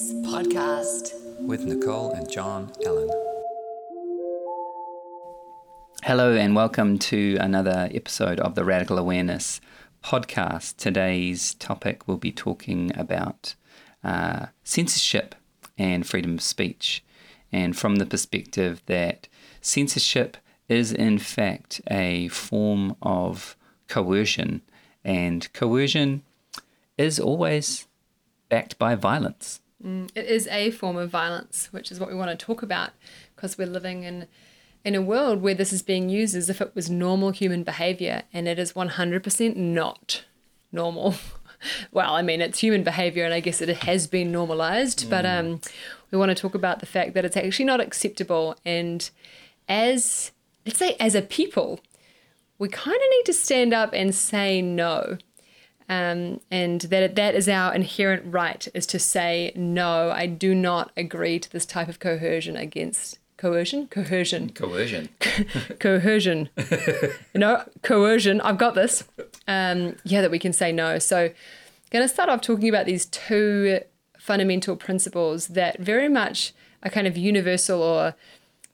Awareness Podcast with Nicole and John Allen. Hello, and welcome to another episode of the Radical Awareness Podcast. Today's topic will be talking about uh, censorship and freedom of speech, and from the perspective that censorship is in fact a form of coercion, and coercion is always backed by violence. Mm, it is a form of violence, which is what we want to talk about because we're living in in a world where this is being used as if it was normal human behavior and it is 100% not normal. well, I mean, it's human behavior and I guess it has been normalized, mm. but um, we want to talk about the fact that it's actually not acceptable. And as, let's say, as a people, we kind of need to stand up and say no. Um, and that that is our inherent right is to say no. I do not agree to this type of coercion against coercion, coercion, coercion, coercion. no coercion. I've got this. Um, yeah, that we can say no. So, going to start off talking about these two fundamental principles that very much are kind of universal or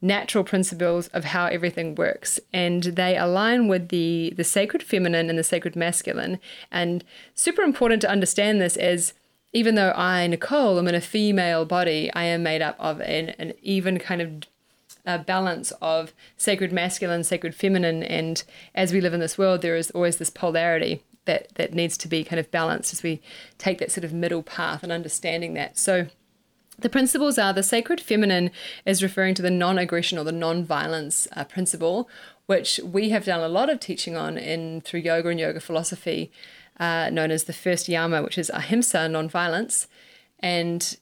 natural principles of how everything works. And they align with the the sacred feminine and the sacred masculine. And super important to understand this as even though I Nicole am in a female body I am made up of an, an even kind of a balance of sacred masculine sacred feminine. And as we live in this world there is always this polarity that that needs to be kind of balanced as we take that sort of middle path and understanding that. So the principles are the sacred feminine is referring to the non aggression or the non violence uh, principle, which we have done a lot of teaching on in through yoga and yoga philosophy, uh, known as the first yama, which is ahimsa, non violence. And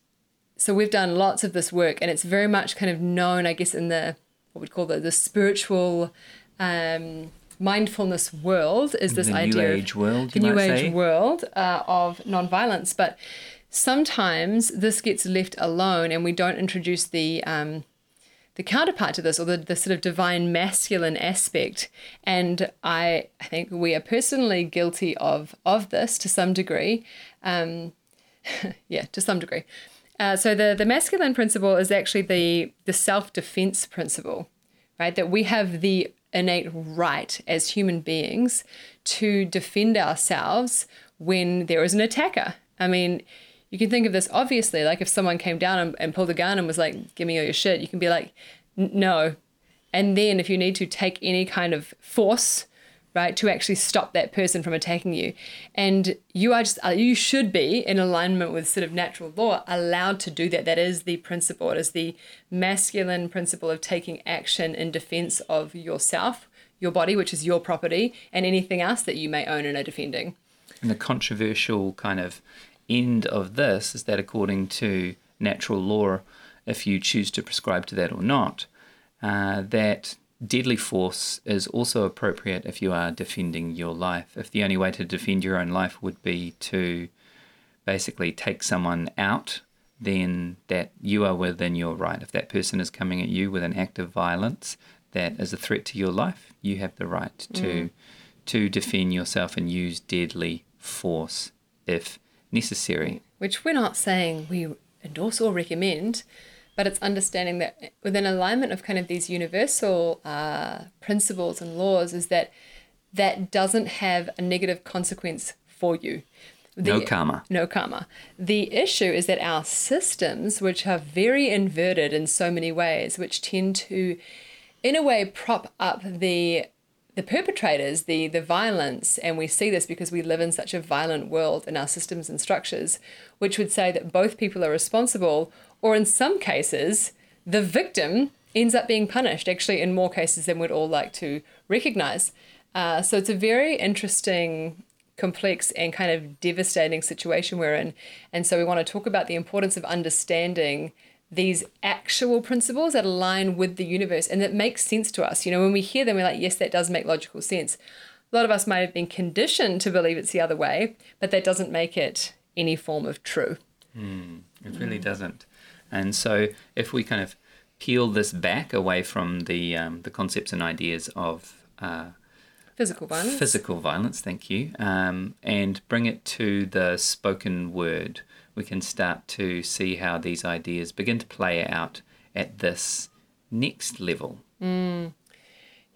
so we've done lots of this work, and it's very much kind of known, I guess, in the what we'd call the, the spiritual um, mindfulness world is this the idea new age world, the new age say. world uh, of non-violence but sometimes this gets left alone and we don't introduce the um, the counterpart to this or the, the sort of divine masculine aspect. And I, I think we are personally guilty of of this to some degree. Um, yeah to some degree. Uh, so the the masculine principle is actually the the self-defense principle right? That we have the innate right as human beings to defend ourselves when there is an attacker. I mean you can think of this obviously like if someone came down and, and pulled a gun and was like give me all your shit you can be like no. And then if you need to take any kind of force right to actually stop that person from attacking you. And you are just uh, you should be in alignment with sort of natural law allowed to do that. That is the principle. It is the masculine principle of taking action in defense of yourself your body which is your property and anything else that you may own and are defending. And the controversial kind of end of this is that according to natural law, if you choose to prescribe to that or not, uh, that deadly force is also appropriate if you are defending your life. If the only way to defend your own life would be to basically take someone out, then that you are within your right. If that person is coming at you with an act of violence that is a threat to your life, you have the right to mm. to defend yourself and use deadly force if necessary. Which we're not saying we endorse or recommend, but it's understanding that within alignment of kind of these universal uh, principles and laws is that that doesn't have a negative consequence for you. The, no karma. No karma. The issue is that our systems, which are very inverted in so many ways, which tend to, in a way, prop up the the perpetrators, the the violence, and we see this because we live in such a violent world in our systems and structures, which would say that both people are responsible, or in some cases, the victim ends up being punished. Actually, in more cases than we'd all like to recognize. Uh, so it's a very interesting, complex, and kind of devastating situation we're in, and so we want to talk about the importance of understanding these actual principles that align with the universe and that makes sense to us. You know, when we hear them, we're like, yes, that does make logical sense. A lot of us might have been conditioned to believe it's the other way, but that doesn't make it any form of true. Mm, it really doesn't. And so, if we kind of peel this back away from the um, the concepts and ideas of uh, Physical violence. physical violence, thank you, um, and bring it to the spoken word, we can start to see how these ideas begin to play out at this next level. Mm.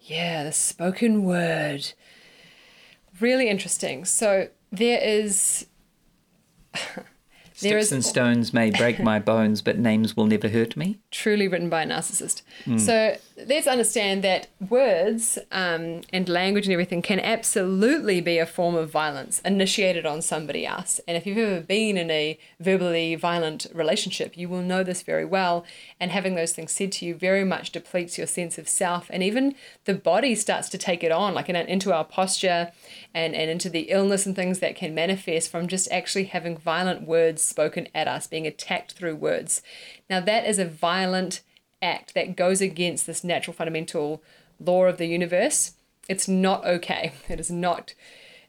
Yeah, the spoken word. Really interesting. So there is. Sticks is- and stones may break my bones, but names will never hurt me. truly written by a narcissist. So let's understand that words um, and language and everything can absolutely be a form of violence initiated on somebody else. And if you've ever been in a verbally violent relationship, you will know this very well. And having those things said to you very much depletes your sense of self. And even the body starts to take it on, like in, into our posture and, and into the illness and things that can manifest from just actually having violent words spoken at us, being attacked through words. Now, that is a violent act that goes against this natural fundamental law of the universe. It's not okay. It is not.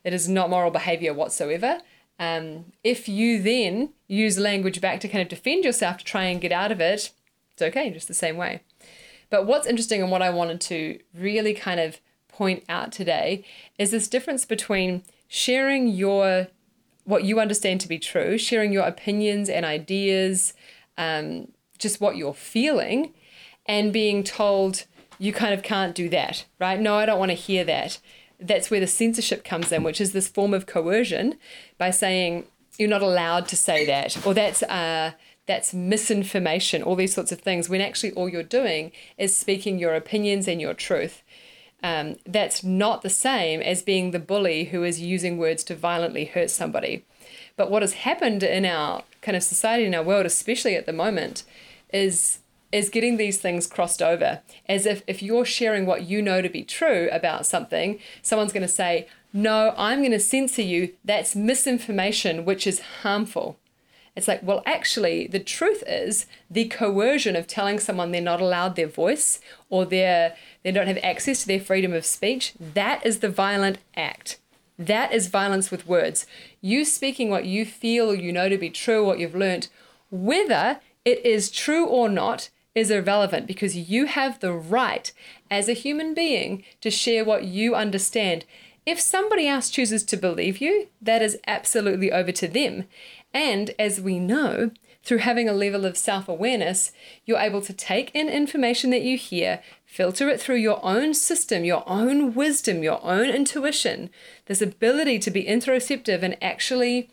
It is not moral behavior whatsoever. Um, if you then use language back to kind of defend yourself to try and get out of it, it's okay, just the same way. But what's interesting and what I wanted to really kind of point out today is this difference between sharing your what you understand to be true, sharing your opinions and ideas, um, just what you're feeling, and being told you kind of can't do that, right? No, I don't want to hear that. That's where the censorship comes in, which is this form of coercion by saying you're not allowed to say that, or that's uh, that's misinformation, all these sorts of things. When actually all you're doing is speaking your opinions and your truth. Um, that's not the same as being the bully who is using words to violently hurt somebody. But what has happened in our kind of society, in our world, especially at the moment, is is getting these things crossed over. As if if you're sharing what you know to be true about something, someone's going to say, "No, I'm going to censor you. That's misinformation, which is harmful." It's like, well, actually, the truth is the coercion of telling someone they're not allowed their voice or they're, they don't have access to their freedom of speech. That is the violent act. That is violence with words. You speaking what you feel you know to be true, what you've learnt, whether it is true or not, is irrelevant because you have the right as a human being to share what you understand. If somebody else chooses to believe you, that is absolutely over to them. And as we know, through having a level of self awareness, you're able to take in information that you hear, filter it through your own system, your own wisdom, your own intuition, this ability to be interoceptive and actually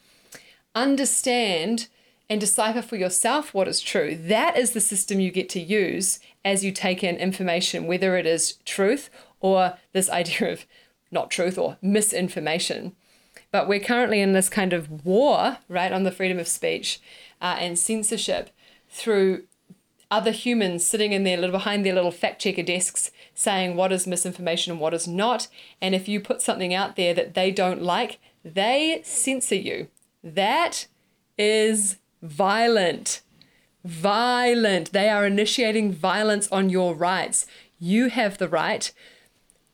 understand and decipher for yourself what is true. That is the system you get to use as you take in information, whether it is truth or this idea of not truth or misinformation. But we're currently in this kind of war, right, on the freedom of speech uh, and censorship through other humans sitting in their little behind their little fact checker desks saying what is misinformation and what is not. And if you put something out there that they don't like, they censor you. That is violent. Violent. They are initiating violence on your rights. You have the right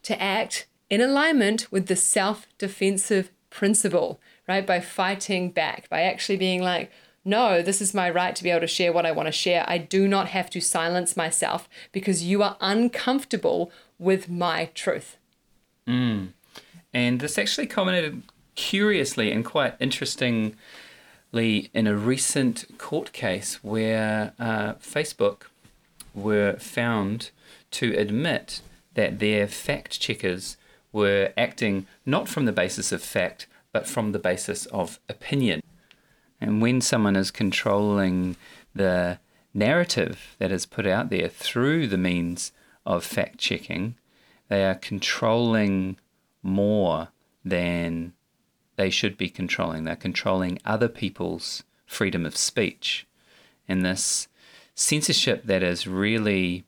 to act in alignment with the self defensive principle, right? By fighting back, by actually being like, no, this is my right to be able to share what I want to share. I do not have to silence myself because you are uncomfortable with my truth. And this actually culminated curiously and quite interestingly in a recent court case where uh, Facebook were found to admit that their fact checkers were acting not from the basis of fact, but from the basis of opinion. And when someone is controlling the narrative that is put out there through the means of fact checking, they are controlling more than they should be controlling. They're controlling other people's freedom of speech. And this censorship that is really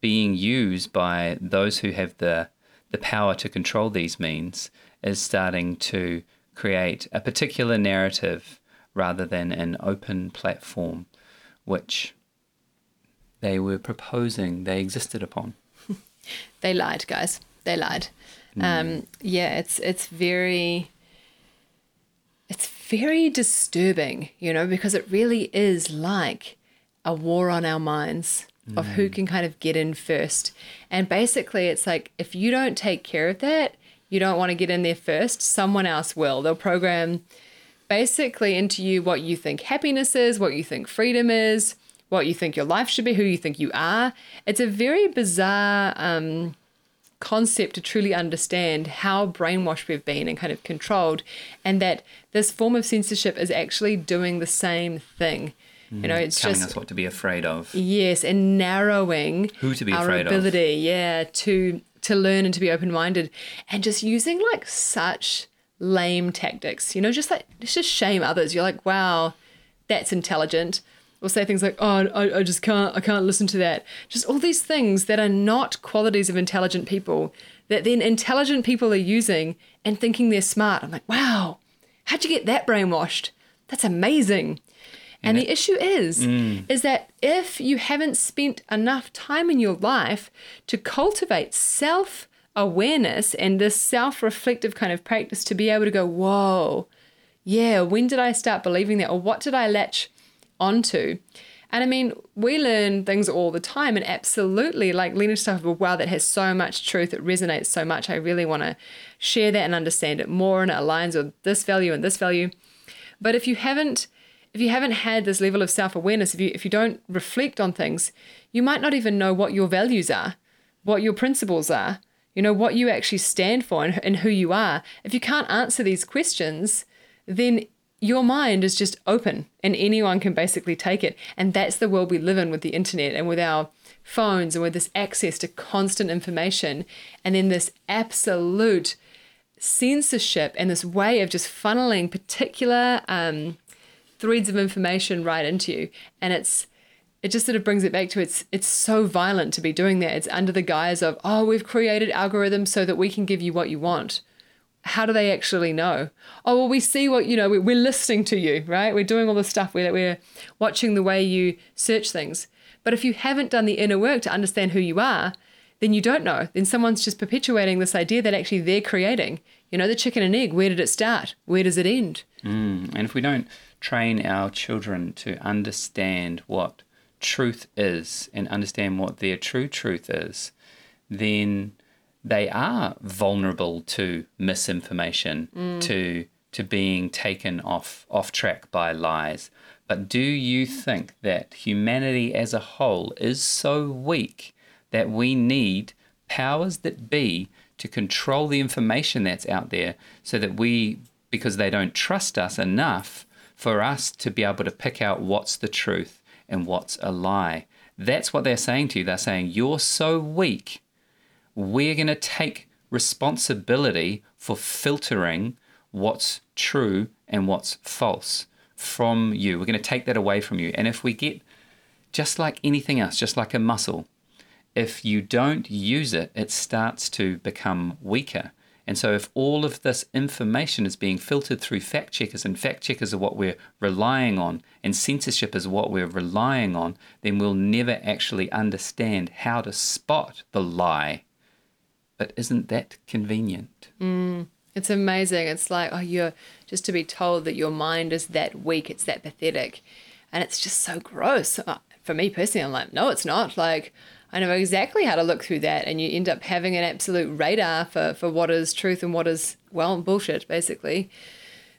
being used by those who have the, the power to control these means is starting to create a particular narrative rather than an open platform which they were proposing they existed upon. They lied, guys. They lied. Um, yeah, it's it's very it's very disturbing, you know, because it really is like a war on our minds of who can kind of get in first. And basically, it's like if you don't take care of that, You don't want to get in there first. Someone else will. They'll program basically into you what you think happiness is, what you think freedom is, what you think your life should be, who you think you are. It's a very bizarre um, concept to truly understand how brainwashed we've been and kind of controlled, and that this form of censorship is actually doing the same thing. Mm. You know, it's telling just us what to be afraid of. Yes, and narrowing Who to be our afraid of. ability, yeah, to to learn and to be open minded, and just using like such lame tactics. You know, just like it's just shame others. You're like, wow, that's intelligent. Or say things like, oh, I, I just can't, I can't listen to that. Just all these things that are not qualities of intelligent people that then intelligent people are using and thinking they're smart. I'm like, wow, how'd you get that brainwashed? That's amazing. And the issue is, mm. is that if you haven't spent enough time in your life to cultivate self awareness and this self reflective kind of practice to be able to go, whoa, yeah, when did I start believing that? Or what did I latch onto? And I mean, we learn things all the time, and absolutely, like Lena stuff, wow, that has so much truth, it resonates so much. I really want to share that and understand it more, and it aligns with this value and this value. But if you haven't, if you haven't had this level of self-awareness, if you if you don't reflect on things, you might not even know what your values are, what your principles are, you know, what you actually stand for and, and who you are. If you can't answer these questions, then your mind is just open and anyone can basically take it. And that's the world we live in with the internet and with our phones and with this access to constant information and then this absolute censorship and this way of just funneling particular um, threads of information right into you. And it's it just sort of brings it back to it's it's so violent to be doing that. It's under the guise of, oh, we've created algorithms so that we can give you what you want. How do they actually know? Oh, well, we see what, you know, we- we're listening to you, right? We're doing all this stuff where we're watching the way you search things. But if you haven't done the inner work to understand who you are, then you don't know. Then someone's just perpetuating this idea that actually they're creating. You know, the chicken and egg, where did it start? Where does it end? Mm, and if we don't train our children to understand what truth is and understand what their true truth is, then they are vulnerable to misinformation, mm. to to being taken off off track by lies. But do you think that humanity as a whole is so weak that we need powers that be to control the information that's out there so that we because they don't trust us enough for us to be able to pick out what's the truth and what's a lie. That's what they're saying to you. They're saying, You're so weak, we're going to take responsibility for filtering what's true and what's false from you. We're going to take that away from you. And if we get, just like anything else, just like a muscle, if you don't use it, it starts to become weaker. And so, if all of this information is being filtered through fact checkers, and fact checkers are what we're relying on, and censorship is what we're relying on, then we'll never actually understand how to spot the lie. But isn't that convenient? It's amazing. It's like, oh, you're just to be told that your mind is that weak, it's that pathetic. And it's just so gross. Uh, For me personally, I'm like, no, it's not. Like, I know exactly how to look through that. And you end up having an absolute radar for, for what is truth and what is, well, bullshit, basically.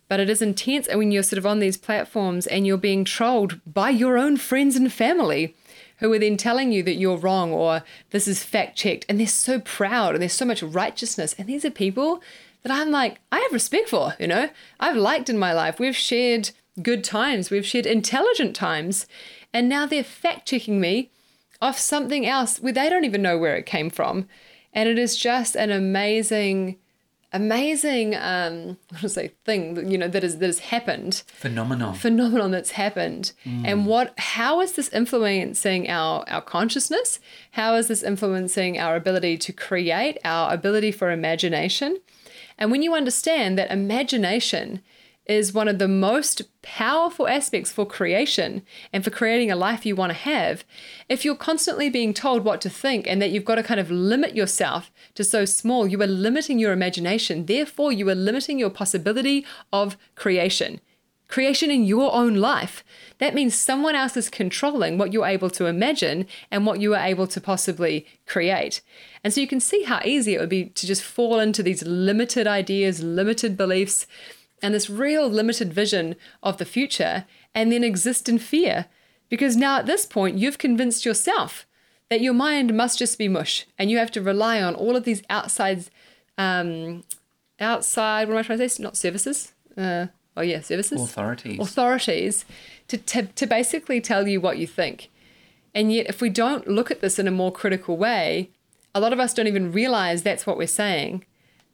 But it is intense. And when you're sort of on these platforms and you're being trolled by your own friends and family who are then telling you that you're wrong or this is fact checked. And they're so proud and there's so much righteousness. And these are people that I'm like, I have respect for, you know? I've liked in my life. We've shared good times, we've shared intelligent times. And now they're fact checking me off something else where they don't even know where it came from. And it is just an amazing, amazing, um, what to say, thing, you know, that is that has happened. Phenomenon. phenomenon that's happened. And what how is this influencing our our consciousness? How is this influencing our ability to create our ability for imagination? And when you understand that imagination is one of the most powerful aspects for creation and for creating a life you want to have. If you're constantly being told what to think and that you've got to kind of limit yourself to so small, you are limiting your imagination. Therefore, you are limiting your possibility of creation. creation in your own life. That means someone else is controlling what you're able to imagine and what you are able to possibly create. And so you can see how easy it would be to just fall into these limited ideas, limited beliefs, and this real limited vision of the future, and then exist in fear. Because now at this point, you've convinced yourself that your mind must just be mush, and you have to rely on all of these outside, um, outside. What am I trying to say? Not services. Uh, oh yeah, services. Authorities. Authorities to, to to basically tell you what you think. And yet, if we don't look at this in a more critical way, a lot of us don't even realize that's what we're saying.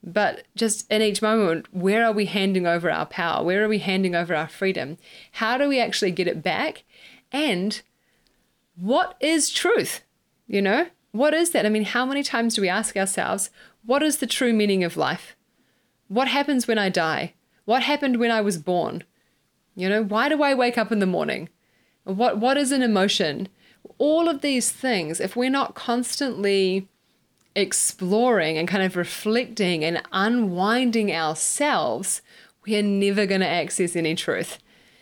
But just in each moment, where are we handing over our power? Where are we handing over our freedom? How do we actually get it back? And what is truth? You know, what is that? I mean, how many times do we ask ourselves, what is the true meaning of life? What happens when I die? What happened when I was born? You know, why do I wake up in the morning? What what is an emotion? All of these things, if we're not constantly exploring and kind of reflecting and unwinding ourselves, we are never going to access any truth.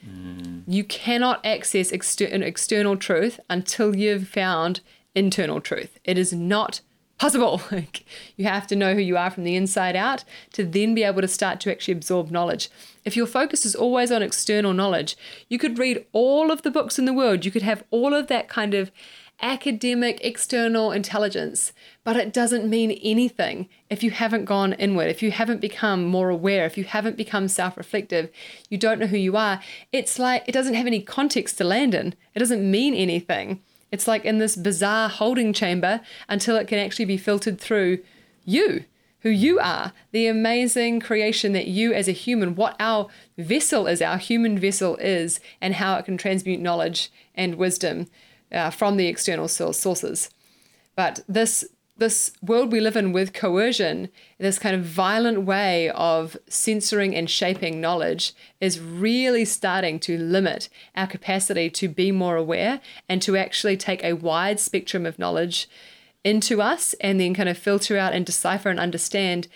Mm. You cannot access exter- an external truth until you've found internal truth. It is not possible. you have to know who you are from the inside out to then be able to start to actually absorb knowledge. If your focus is always on external knowledge, you could read all of the books in the world, you could have all of that kind of academic external intelligence, but it doesn't mean anything if you haven't gone inward, if you haven't become more aware, if you haven't become self reflective, you don't know who you are. It's like it doesn't have any context to land in, it doesn't mean anything. It's like in this bizarre holding chamber until it can actually be filtered through you, who you are, the amazing creation that you as a human, what our vessel is, our human vessel is, and how it can transmute knowledge and wisdom uh, from the external sources. But this this world we live in with coercion, this kind of violent way of censoring and shaping knowledge, is really starting to limit our capacity to be more aware and to actually take a wide spectrum of knowledge into us and then kind of filter out and decipher and understand.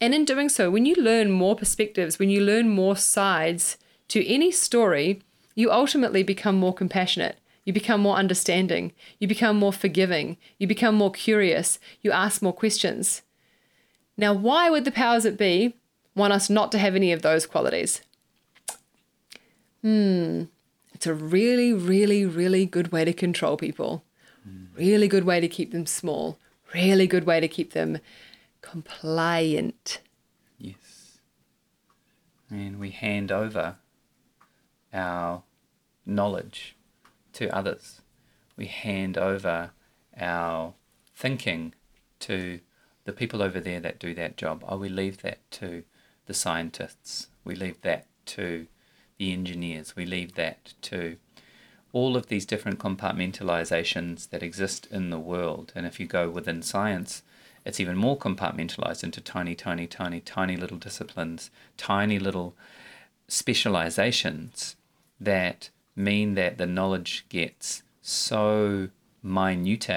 And in doing so, when you learn more perspectives, when you learn more sides to any story, you ultimately become more compassionate you become more understanding. You become more forgiving. You become more curious. You ask more questions. Now, why would the powers that be want us not to have any of those qualities? Hmm, it's a really, really, really good way to control people. Really good way to keep them small. Really good way to keep them compliant. Yes. And we hand over our knowledge to others. We hand over our thinking to the people over there that do that job. Oh, we leave that to the scientists. We leave that to the engineers. We leave that to all of these different compartmentalizations that exist in the world. And if you go within science, it's even more compartmentalized into tiny, tiny, tiny, tiny little disciplines, tiny little specializations that mean that the knowledge gets so minute,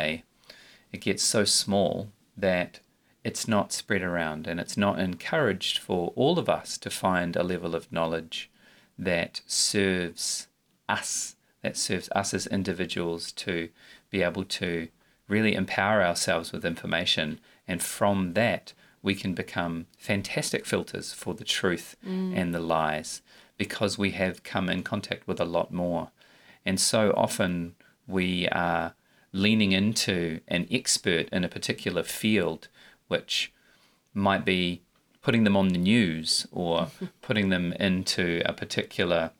it gets so small that it's not spread around and it's not encouraged for all of us to find a level of knowledge that serves us, that serves us as individuals to be able to really empower ourselves with information. And from that, we can become fantastic filters for the truth mm. and the lies because we have come in contact with a lot more. And so often we are leaning into an expert in a particular field, which might be putting them on the news or putting them into a particular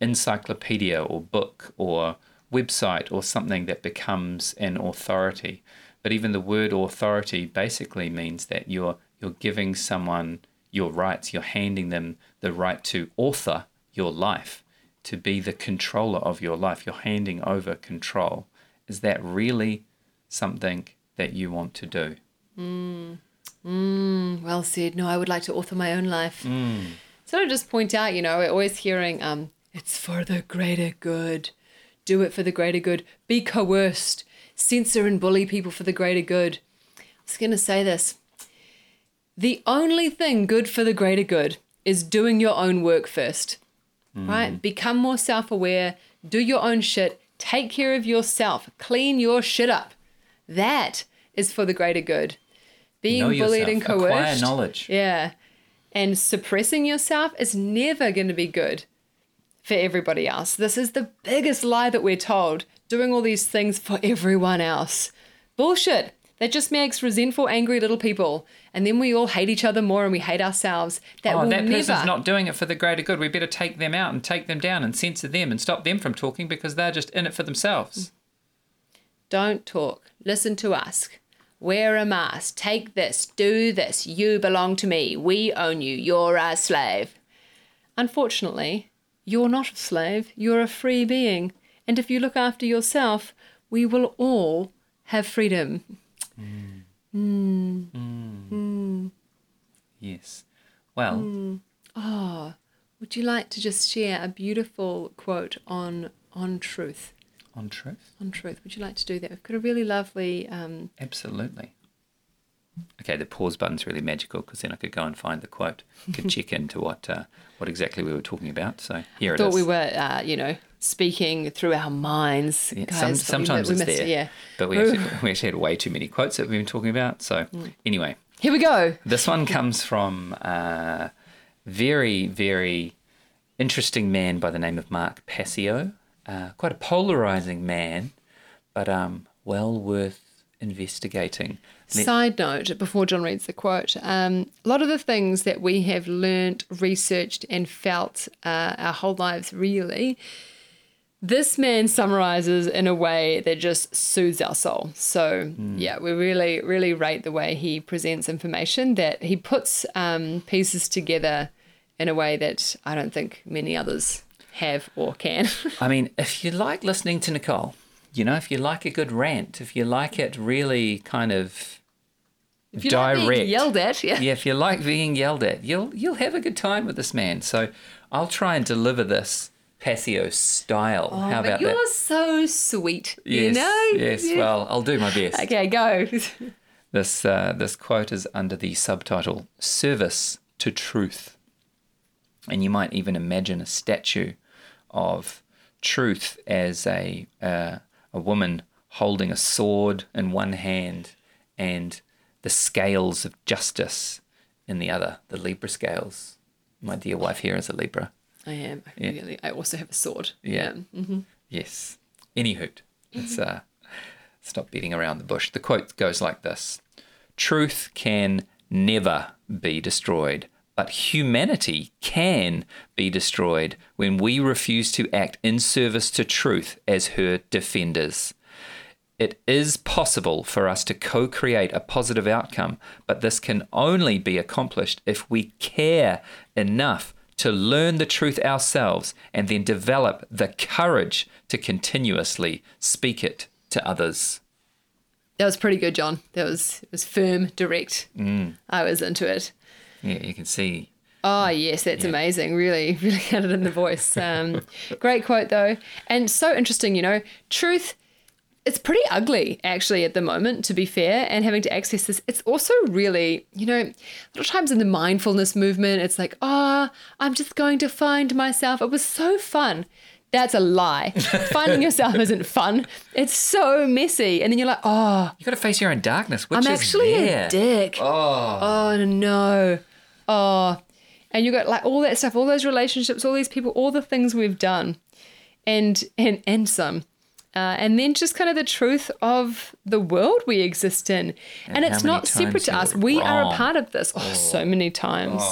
encyclopedia or book or website or something that becomes an authority. But even the word authority basically means that you're you're giving someone your rights, you're handing them the right to author your life, to be the controller of your life. You're handing over control. Is that really something that you want to do? Mm. Mm, well said. No, I would like to author my own life. Mm. So I just point out, you know, we're always hearing, um, it's for the greater good. Do it for the greater good. Be coerced. Censor and bully people for the greater good. I was going to say this. The only thing good for the greater good is doing your own work first. Mm. right? Become more self aware, do your own shit, take care of yourself, clean your shit up. That is for the greater good. Being Know bullied yourself, and acquire coerced. knowledge. Yeah. And suppressing yourself is never going to be good for everybody else. This is the biggest lie that we're told. Doing all these things for everyone else. Bullshit. That just makes resentful, angry little people. And then we all hate each other more and we hate ourselves. That oh, will that never. person's not doing it for the greater good. We better take them out and take them down and censor them and stop them from talking because they're just in it for themselves. Don't talk. Listen to us. Wear a mask. Take this. Do this. You belong to me. We own you. You're our slave. Unfortunately, you're not a slave. You're a free being. And if you look after yourself, we will all have freedom. Mm. Mm. Mm. Yes. Well, Oh, would you like to just share a beautiful quote on on truth? on truth, On truth. Would you like to do that? We've got a really lovely um, absolutely. Okay, the pause button's really magical because then I could go and find the quote, could check into what uh, what exactly we were talking about. So here it is. thought we were, uh, you know, speaking through our minds. Yeah, guys, some, but we- sometimes we it's missed- there, Yeah. but we actually, we actually had way too many quotes that we've been talking about. So Mm. anyway, Here we go. This one comes from a very, very interesting man by the name of Mark Passio. Uh, quite a polarizing man, but um, well worth investigating. Side note before John reads the quote um, a lot of the things that we have learnt, researched, and felt uh, our whole lives really, this man summarizes in a way that just soothes our soul. So, yeah, we really, really rate the way he presents information, that he puts um, pieces together in a way that I don't think many others have or can. I mean, if you like listening to Nicole, you know, if you like a good rant, if you like it really kind of if you like direct, being yelled at, yeah. yeah, if you like being yelled at, you'll you'll have a good time with this man. So I'll try and deliver this Passio style. How Oh, but about you're that? so sweet. Yes, you know? yes. Yeah. Well, I'll do my best. Okay, go. This uh, this quote is under the subtitle "Service to Truth," and you might even imagine a statue of truth as a uh, a woman holding a sword in one hand and the scales of justice in the other, the Libra scales. My dear wife here is a Libra. I am. I Yeah. really. I also have a sword. Yeah. Yes. Any hoot. Let's uh, stop beating around the bush. The quote goes like this Truth can never be destroyed, but humanity can be destroyed when we refuse to act in service to truth as her defenders. It is possible for us to co create a positive outcome, but this can only be accomplished if we care enough to learn the truth ourselves and then develop the courage to continuously speak it to others. That was pretty good, John. That was it was firm, direct. Mm. I was into it. Yeah, you can see. Oh yes, that's amazing. Really, really had it in the voice. Um, great quote though, and so interesting. You know, truth. It's pretty ugly actually at the moment, to be fair, and having to access this. It's also really, you know, a lot of times in the mindfulness movement, it's like, oh, I'm just going to find myself. It was so fun. That's a lie. Finding yourself isn't fun. It's so messy, and then you're like, oh, You got to face your own darkness, which I'm is actually there. a dick. Oh. oh no. Oh. And you got like all that stuff, all those relationships, all these people, all the things we've done, and and and some. Uh, and then just kind of the truth of the world we exist in. And, And it's not separate to us. We are a part of this. Oh, so many times.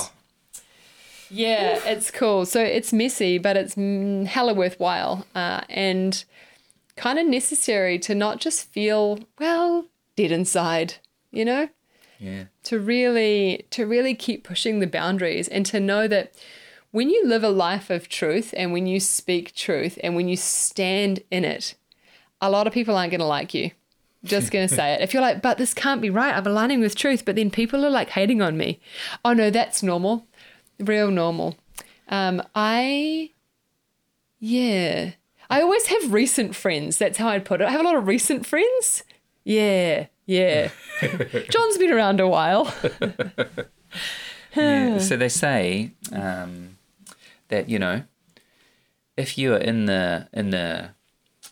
Yeah, it's cool. So it's messy, but it's mm, hella worthwhile uh, and kind of necessary to not just feel, well, dead inside, you know? Yeah. to really to really keep pushing the boundaries and to know that when you live a life of truth and when you speak truth and when you stand in it a lot of people aren't going to like you. Just going to say it. If you're like but this can't be right. I'm aligning with truth but then people are like hating on me. Oh no that's normal. Real normal. Um i yeah. I always have recent friends. That's how i'd put it. I have a lot of recent friends. Yeah yeah. John's been around a while. Yeah. So they say um, that, you know, if you are in the in the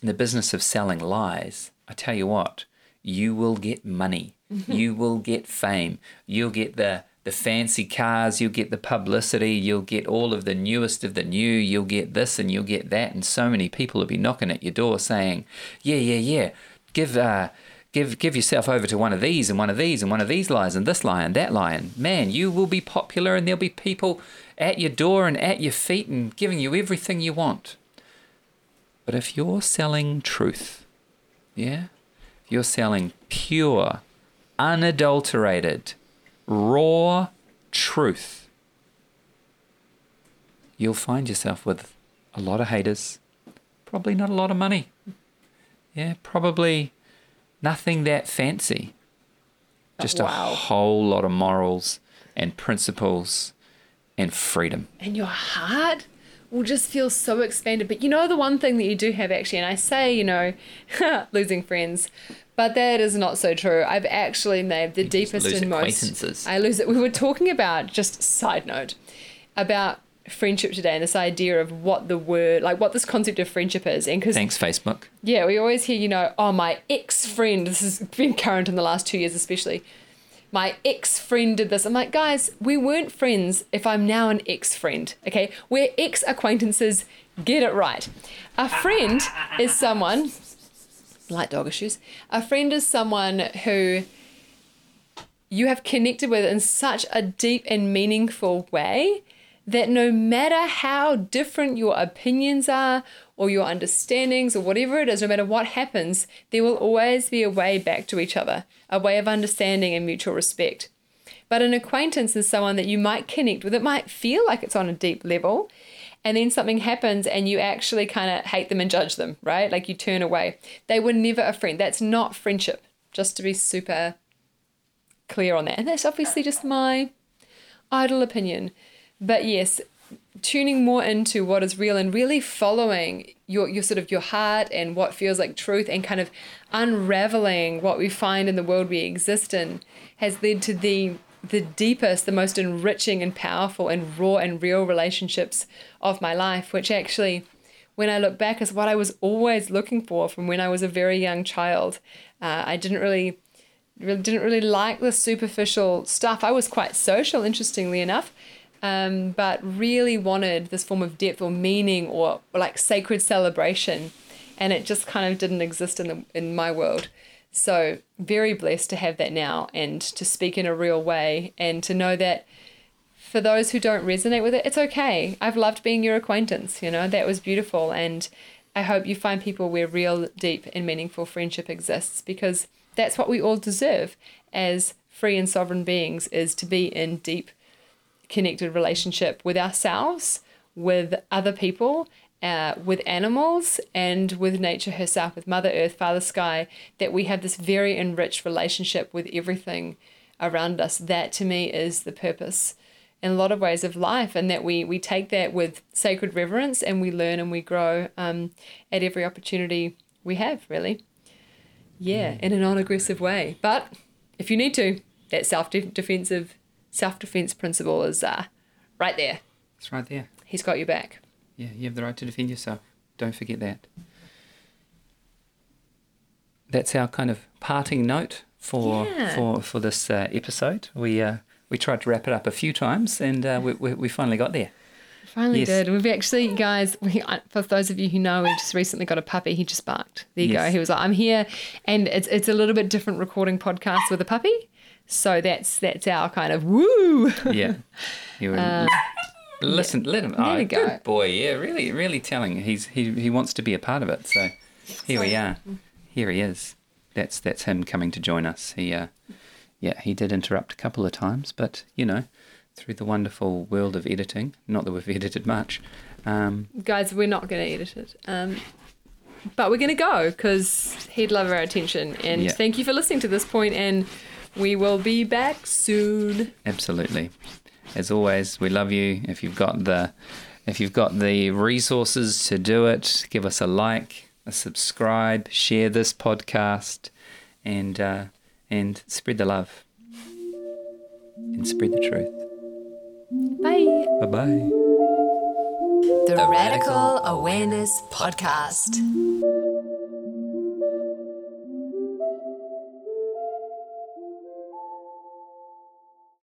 in the business of selling lies, I tell you what, you will get money. you will get fame. You'll get the the fancy cars, you'll get the publicity, you'll get all of the newest of the new, you'll get this and you'll get that, and so many people will be knocking at your door saying, "Yeah, yeah, yeah, give uh, give give yourself over to one of these and one of these and one of these lies and this lion, that lion. Man, you will be popular, and there'll be people at your door and at your feet and giving you everything you want." But if you're selling truth, yeah, if you're selling pure, unadulterated raw truth, you'll find yourself with a lot of haters, probably not a lot of money. Yeah, probably nothing that fancy. Just Wow. a whole lot of morals and principles and freedom. and your heart will just feel so expanded. But you know, the one thing that you do have actually, and I say, you know, losing friends, but that is not so true. I've actually made the just deepest and most. acquaintances. I lose it. We were talking about just side note about friendship today and this idea of what the word like what this concept of friendship is and because Thanks, Facebook. yeah, we always hear, you know, oh, my ex friend, this has been current in the last two years especially. My ex friend did this. I'm like, guys, we weren't friends if I'm now an ex friend, okay? We're ex acquaintances. Get it right. A friend is someone, light dog issues, a friend is someone who you have connected with in such a deep and meaningful way that no matter how different your opinions are or your understandings or whatever it is, no matter what happens, there will always be a way back to each other, a way of understanding and mutual respect. But an acquaintance is someone that you might connect with. It might feel like it's on a deep level, and then something happens and you actually kind of hate them and judge them, right? Like you turn away. They were never a friend. That's not friendship, just to be super clear on that. And that's obviously just my idle opinion. But yes, tuning more into what is real and really following your your sort of your heart and what feels like truth and kind of unraveling what we find in the world we exist in has led to the the deepest, the most enriching and powerful and raw and real relationships of my life, which actually when I look back is what I was always looking for from when I was a very young child. Uh, I didn't really really didn't really like the superficial stuff. I was quite social, interestingly enough, um, but really wanted this form of depth or meaning or, or like sacred celebration, and it just kind of didn't exist in the in my world. So very blessed to have that now and to speak in a real way and to know that for those who don't resonate with it, it's okay. I've loved being your acquaintance. You know that was beautiful, and I hope you find people where real, deep, and meaningful friendship exists because that's what we all deserve as free and sovereign beings is to be in deep connected relationship with ourselves with other people uh, with animals and with nature herself with mother earth father sky that we have this very enriched relationship with everything around us. That to me is the purpose in a lot of ways of life and that we we take that with sacred reverence and we learn and we grow um, at every opportunity we have really. Yeah, in a non-aggressive way. But if you need to, that self-defensive self-defense principle is uh, right there. It's right there. He's got your back. Yeah, you have the right to defend yourself. Don't forget that. That's our kind of parting note for Yeah. for for this uh, episode. We uh, we tried to wrap it up a few times, and uh, we, we we finally got there. Finally Yes. did. We've actually, guys, we, for those of you who know, we just recently got a puppy. He just barked. There you go. He was like, I'm here. And it's it's a little bit different recording podcasts with a puppy. So that's that's our kind of woo. Yeah, you were, listen. Let him. Uh, There oh, go. good boy. Yeah, really, really telling. He's he he wants to be a part of it. So here we are. Here he is. That's that's him coming to join us. He uh, yeah, he did interrupt a couple of times, but you know, through the wonderful world of editing, not that we've edited much. Um, guys, we're not going to edit it. Um, but we're going to go because he'd love our attention. And Yeah. thank you for listening to this point, And we will be back soon. Absolutely. As always, we love you. If you've got the if you've got the resources to do it, give us a like, a subscribe, share this podcast, and uh, and spread the love and spread the truth. Bye. Bye bye. the, Radical Awareness Podcast.